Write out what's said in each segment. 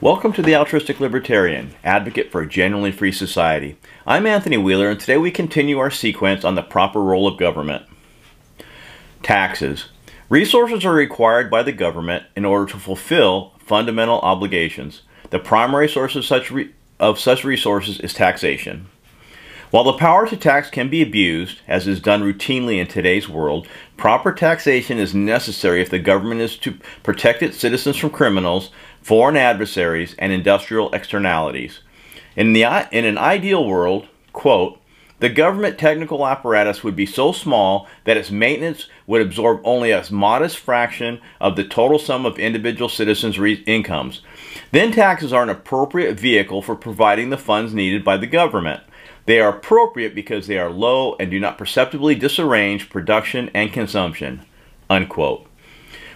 Welcome to the Altruistic Libertarian, advocate for a genuinely free society. I'm Anthony Wheeler, and today we continue our sequence on the proper role of government. Taxes. Resources are required by the government in order to fulfill fundamental obligations. The primary source of such, of such resources is taxation. While the power to tax can be abused, as is done routinely in today's world, proper taxation is necessary if the government is to protect its citizens from criminals, foreign adversaries, and industrial externalities. In, the, in an ideal world, quote, the government technical apparatus would be so small that its maintenance would absorb only a modest fraction of the total sum of individual citizens' incomes. Then taxes are an appropriate vehicle for providing the funds needed by the government. They are appropriate because they are low and do not perceptibly disarrange production and consumption. Unquote.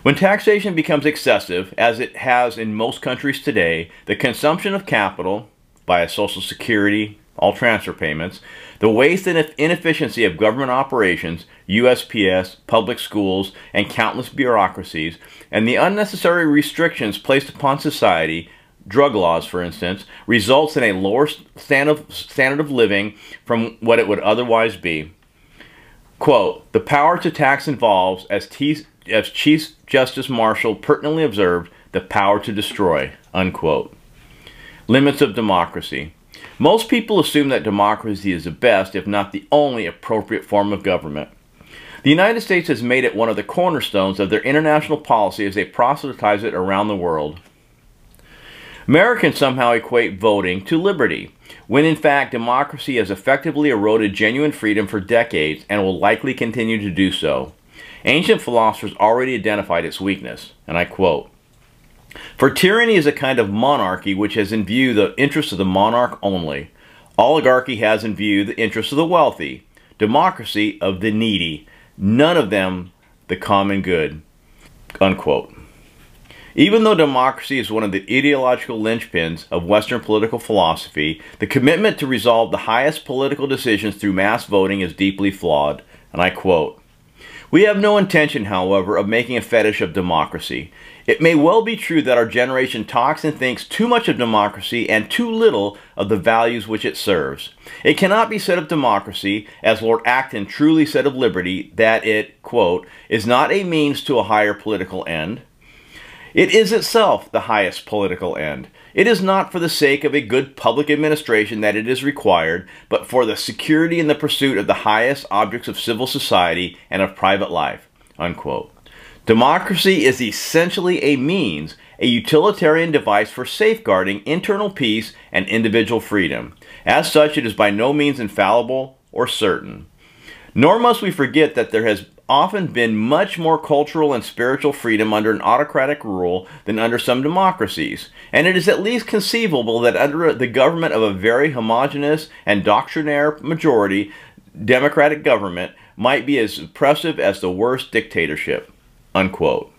When taxation becomes excessive, as it has in most countries today, the consumption of capital, via Social Security, all transfer payments, the waste and inefficiency of government operations, USPS, public schools, and countless bureaucracies, and the unnecessary restrictions placed upon society drug laws, for instance, results in a lower standard of, standard of living from what it would otherwise be. Quote, the power to tax involves, as, T, as Chief Justice Marshall pertinently observed, the power to destroy, unquote. Limits of democracy. Most people assume that democracy is the best, if not the only appropriate form of government. The United States has made it one of the cornerstones of their international policy as they proselytize it around the world. Americans somehow equate voting to liberty, when in fact democracy has effectively eroded genuine freedom for decades and will likely continue to do so. Ancient philosophers already identified its weakness, and I quote, For tyranny is a kind of monarchy which has in view the interests of the monarch only. Oligarchy has in view the interests of the wealthy. Democracy of the needy. None of them the common good. Unquote. Even though democracy is one of the ideological linchpins of Western political philosophy, the commitment to resolve the highest political decisions through mass voting is deeply flawed. And I quote, We have no intention, however, of making a fetish of democracy. It may well be true that our generation talks and thinks too much of democracy and too little of the values which it serves. It cannot be said of democracy, as Lord Acton truly said of liberty, that it, quote, is not a means to a higher political end, it is itself the highest political end. It is not for the sake of a good public administration that it is required, but for the security and the pursuit of the highest objects of civil society and of private life. Unquote. Democracy is essentially a means, a utilitarian device for safeguarding internal peace and individual freedom. As such, it is by no means infallible or certain. Nor must we forget that there has often been much more cultural and spiritual freedom under an autocratic rule than under some democracies, and it is at least conceivable that under the government of a very homogeneous and doctrinaire majority, democratic government might be as oppressive as the worst dictatorship. Unquote.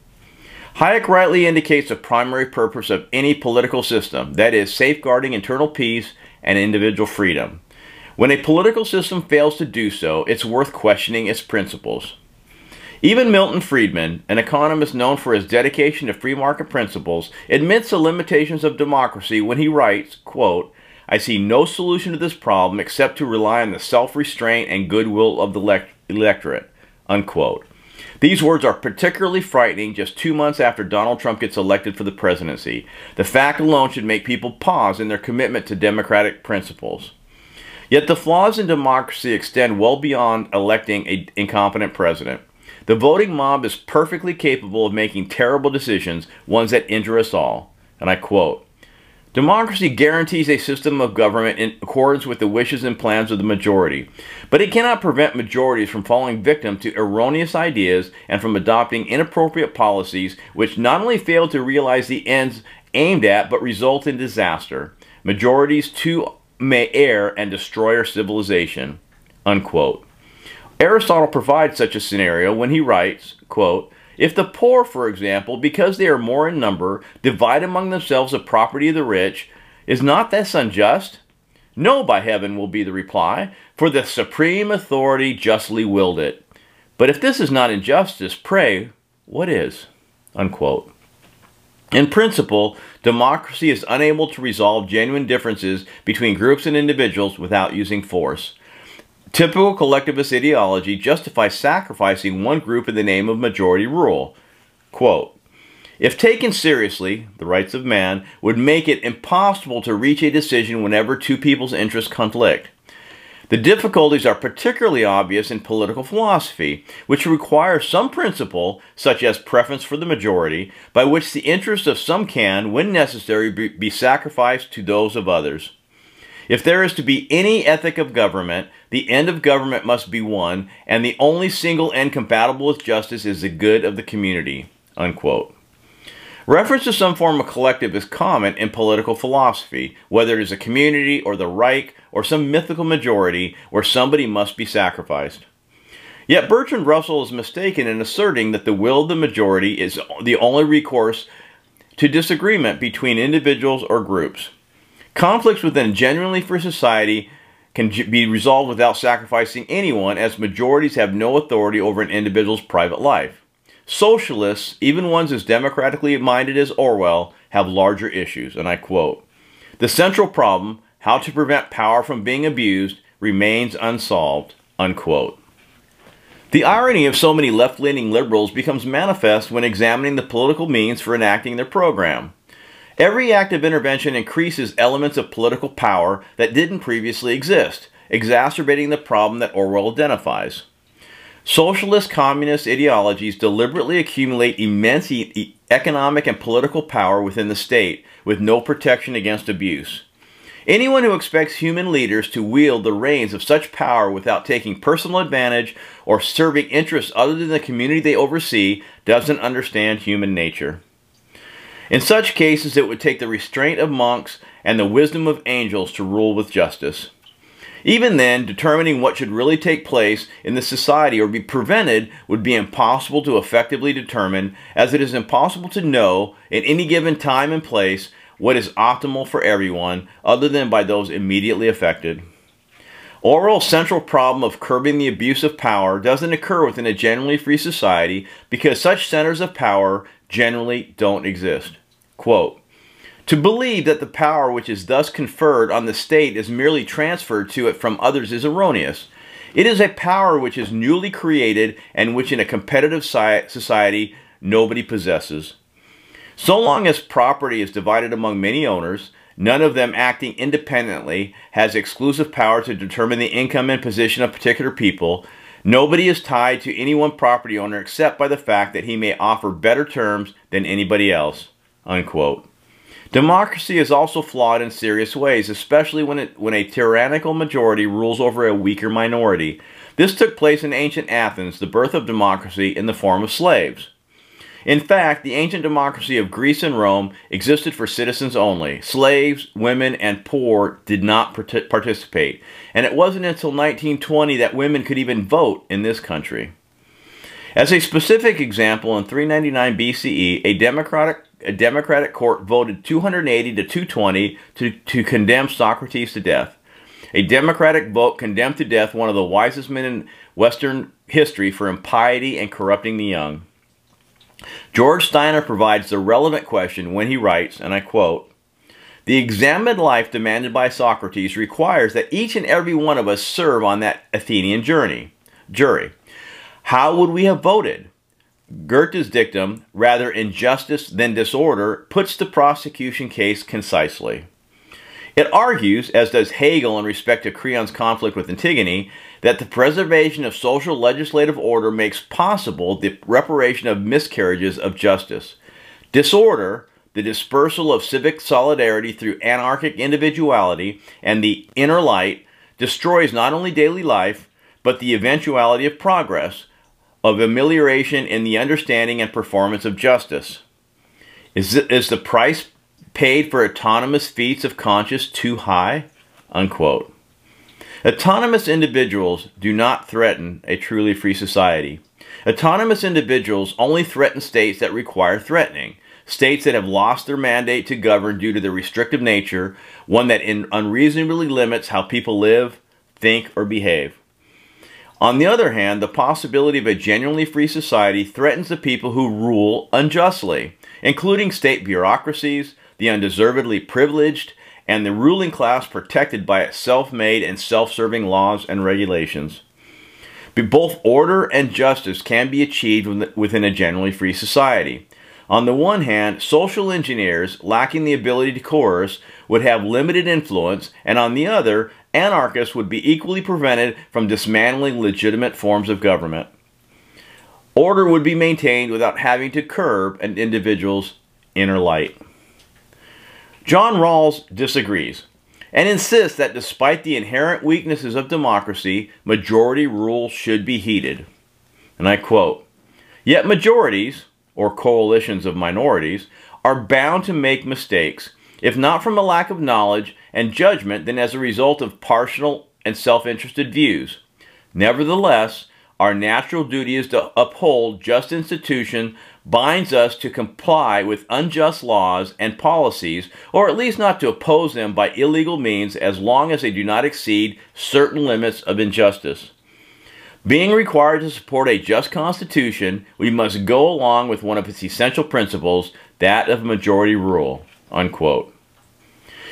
Hayek rightly indicates the primary purpose of any political system, that is, safeguarding internal peace and individual freedom. When a political system fails to do so, it's worth questioning its principles. Even Milton Friedman, an economist known for his dedication to free market principles, admits the limitations of democracy when he writes, quote, I see no solution to this problem except to rely on the self-restraint and goodwill of the electorate, unquote. These words are particularly frightening just two months after Donald Trump gets elected for the presidency. The fact alone should make people pause in their commitment to democratic principles. Yet the flaws in democracy extend well beyond electing an incompetent president. The voting mob is perfectly capable of making terrible decisions, ones that injure us all. And I quote, Democracy guarantees a system of government in accordance with the wishes and plans of the majority, but it cannot prevent majorities from falling victim to erroneous ideas and from adopting inappropriate policies which not only fail to realize the ends aimed at but result in disaster. Majorities too may err and destroy our civilization. Unquote. Aristotle provides such a scenario when he writes, quote, If the poor, for example, because they are more in number, divide among themselves the property of the rich, is not this unjust? No, by heaven, will be the reply, for the supreme authority justly willed it. But if this is not injustice, pray, what is? Unquote. In principle, democracy is unable to resolve genuine differences between groups and individuals without using force. Typical collectivist ideology justifies sacrificing one group in the name of majority rule. Quote, if taken seriously, the rights of man would make it impossible to reach a decision whenever two people's interests conflict. The difficulties are particularly obvious in political philosophy, which requires some principle, such as preference for the majority, by which the interests of some can, when necessary, be sacrificed to those of others. If there is to be any ethic of government, the end of government must be one, and the only single end compatible with justice is the good of the community. Unquote. Reference to some form of collective is common in political philosophy, whether it is a community or the Reich or some mythical majority where somebody must be sacrificed. Yet Bertrand Russell is mistaken in asserting that the will of the majority is the only recourse to disagreement between individuals or groups. Conflicts within genuinely free society can be resolved without sacrificing anyone as majorities have no authority over an individual's private life. Socialists, even ones as democratically minded as Orwell, have larger issues, and I quote, The central problem, how to prevent power from being abused, remains unsolved, unquote. The irony of so many left-leaning liberals becomes manifest when examining the political means for enacting their program. Every act of intervention increases elements of political power that didn't previously exist, exacerbating the problem that Orwell identifies. Socialist communist ideologies deliberately accumulate immense e economic and political power within the state with no protection against abuse. Anyone who expects human leaders to wield the reins of such power without taking personal advantage or serving interests other than the community they oversee doesn't understand human nature. In such cases, it would take the restraint of monks and the wisdom of angels to rule with justice. Even then, determining what should really take place in the society or be prevented would be impossible to effectively determine, as it is impossible to know at any given time and place what is optimal for everyone other than by those immediately affected. Orwell's central problem of curbing the abuse of power doesn't occur within a generally free society because such centers of power generally don't exist. Quote, to believe that the power which is thus conferred on the state is merely transferred to it from others is erroneous. It is a power which is newly created and which in a competitive society nobody possesses. So long as property is divided among many owners, none of them acting independently has exclusive power to determine the income and position of particular people, nobody is tied to any one property owner except by the fact that he may offer better terms than anybody else. Unquote. Democracy is also flawed in serious ways, especially when, it, when a tyrannical majority rules over a weaker minority. This took place in ancient Athens, the birth of democracy in the form of slaves. In fact, the ancient democracy of Greece and Rome existed for citizens only. Slaves, women, and poor did not participate. And it wasn't until 1920 that women could even vote in this country. As a specific example, in 399 BCE, a democratic a Democratic court voted 280 to 220 to, to condemn Socrates to death. A Democratic vote condemned to death one of the wisest men in Western history for impiety and corrupting the young. George Steiner provides the relevant question when he writes, and I quote, The examined life demanded by Socrates requires that each and every one of us serve on that Athenian journey, jury. How would we have voted? Goethe's dictum, rather injustice than disorder, puts the prosecution case concisely. It argues, as does Hegel in respect to Creon's conflict with Antigone, that the preservation of social legislative order makes possible the reparation of miscarriages of justice. Disorder, the dispersal of civic solidarity through anarchic individuality and the inner light, destroys not only daily life, but the eventuality of progress, of amelioration in the understanding and performance of justice? Is, is the price paid for autonomous feats of conscience too high? Unquote. Autonomous individuals do not threaten a truly free society. Autonomous individuals only threaten states that require threatening, states that have lost their mandate to govern due to their restrictive nature, one that unreasonably limits how people live, think, or behave. On the other hand, the possibility of a genuinely free society threatens the people who rule unjustly. including state bureaucracies, the undeservedly privileged, and the ruling class protected by its self-made and self-serving laws and regulations. But both order and justice can be achieved within a generally free society. On the one hand, social engineers lacking the ability to coerce would have limited influence, and on the other, anarchists would be equally prevented from dismantling legitimate forms of government. Order would be maintained without having to curb an individual's inner light. John Rawls disagrees and insists that despite the inherent weaknesses of democracy, majority rule should be heeded. And I quote, Yet majorities, or coalitions of minorities, are bound to make mistakes, if not from a lack of knowledge and judgment, then as a result of partial and self-interested views. Nevertheless, our natural duty is to uphold just institution binds us to comply with unjust laws and policies, or at least not to oppose them by illegal means as long as they do not exceed certain limits of injustice. Being required to support a just constitution, we must go along with one of its essential principles, that of majority rule. Unquote.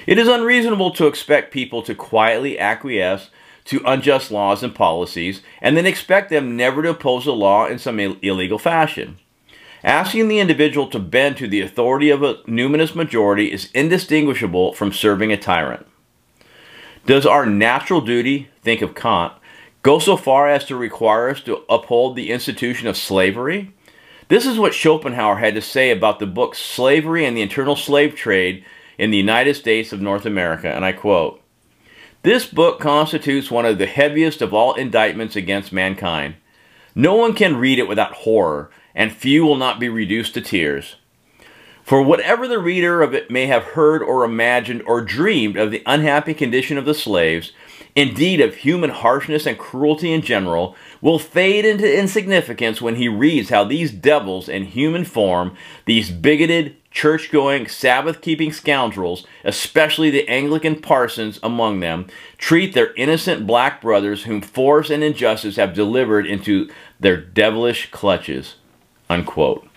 It is unreasonable to expect people to quietly acquiesce to unjust laws and policies and then expect them never to oppose the law in some Ill illegal fashion. Asking the individual to bend to the authority of a numinous majority is indistinguishable from serving a tyrant. Does our natural duty, think of Kant, go so far as to require us to uphold the institution of slavery? This is what Schopenhauer had to say about the book Slavery and the Internal Slave Trade in the United States of North America, and I quote, This book constitutes one of the heaviest of all indictments against mankind. No one can read it without horror, and few will not be reduced to tears. For whatever the reader of it may have heard or imagined or dreamed of the unhappy condition of the slaves, indeed of human harshness and cruelty in general, will fade into insignificance when he reads how these devils in human form, these bigoted, church-going, Sabbath-keeping scoundrels, especially the Anglican parsons among them, treat their innocent black brothers whom force and injustice have delivered into their devilish clutches. Unquote.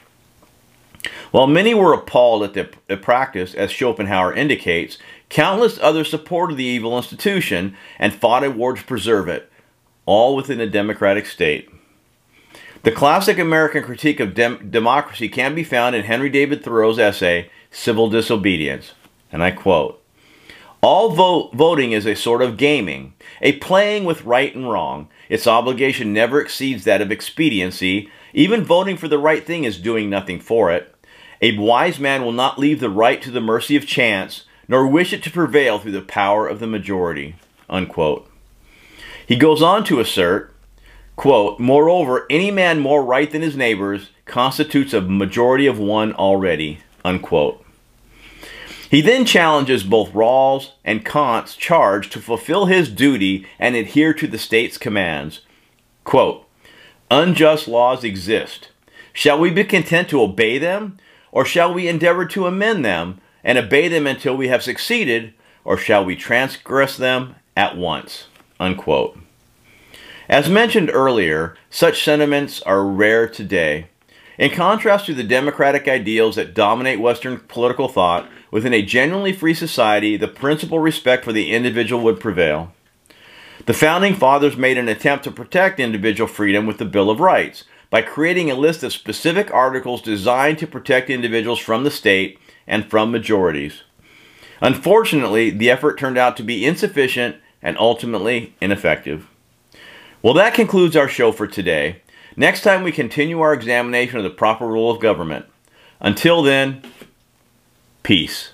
While many were appalled at the, practice, as Schopenhauer indicates, countless others supported the evil institution and fought a war to preserve it, all within a democratic state. The classic American critique of dem democracy can be found in Henry David Thoreau's essay, Civil Disobedience. And I quote, All voting is a sort of gaming, a playing with right and wrong. Its obligation never exceeds that of expediency, even voting for the right thing is doing nothing for it. A wise man will not leave the right to the mercy of chance, nor wish it to prevail through the power of the majority. Unquote. He goes on to assert, quote, Moreover, any man more right than his neighbors constitutes a majority of one already. Unquote. He then challenges both Rawls and Kant's charge to fulfill his duty and adhere to the state's commands. Quote, Unjust laws exist. Shall we be content to obey them? Or shall we endeavor to amend them and obey them until we have succeeded? Or shall we transgress them at once? Unquote. As mentioned earlier, such sentiments are rare today. In contrast to the democratic ideals that dominate Western political thought, within a genuinely free society, the principal respect for the individual would prevail. The Founding Fathers made an attempt to protect individual freedom with the Bill of Rights by creating a list of specific articles designed to protect individuals from the state and from majorities. Unfortunately, the effort turned out to be insufficient and ultimately ineffective. Well, that concludes our show for today. Next time we continue our examination of the proper rule of government. Until then, peace.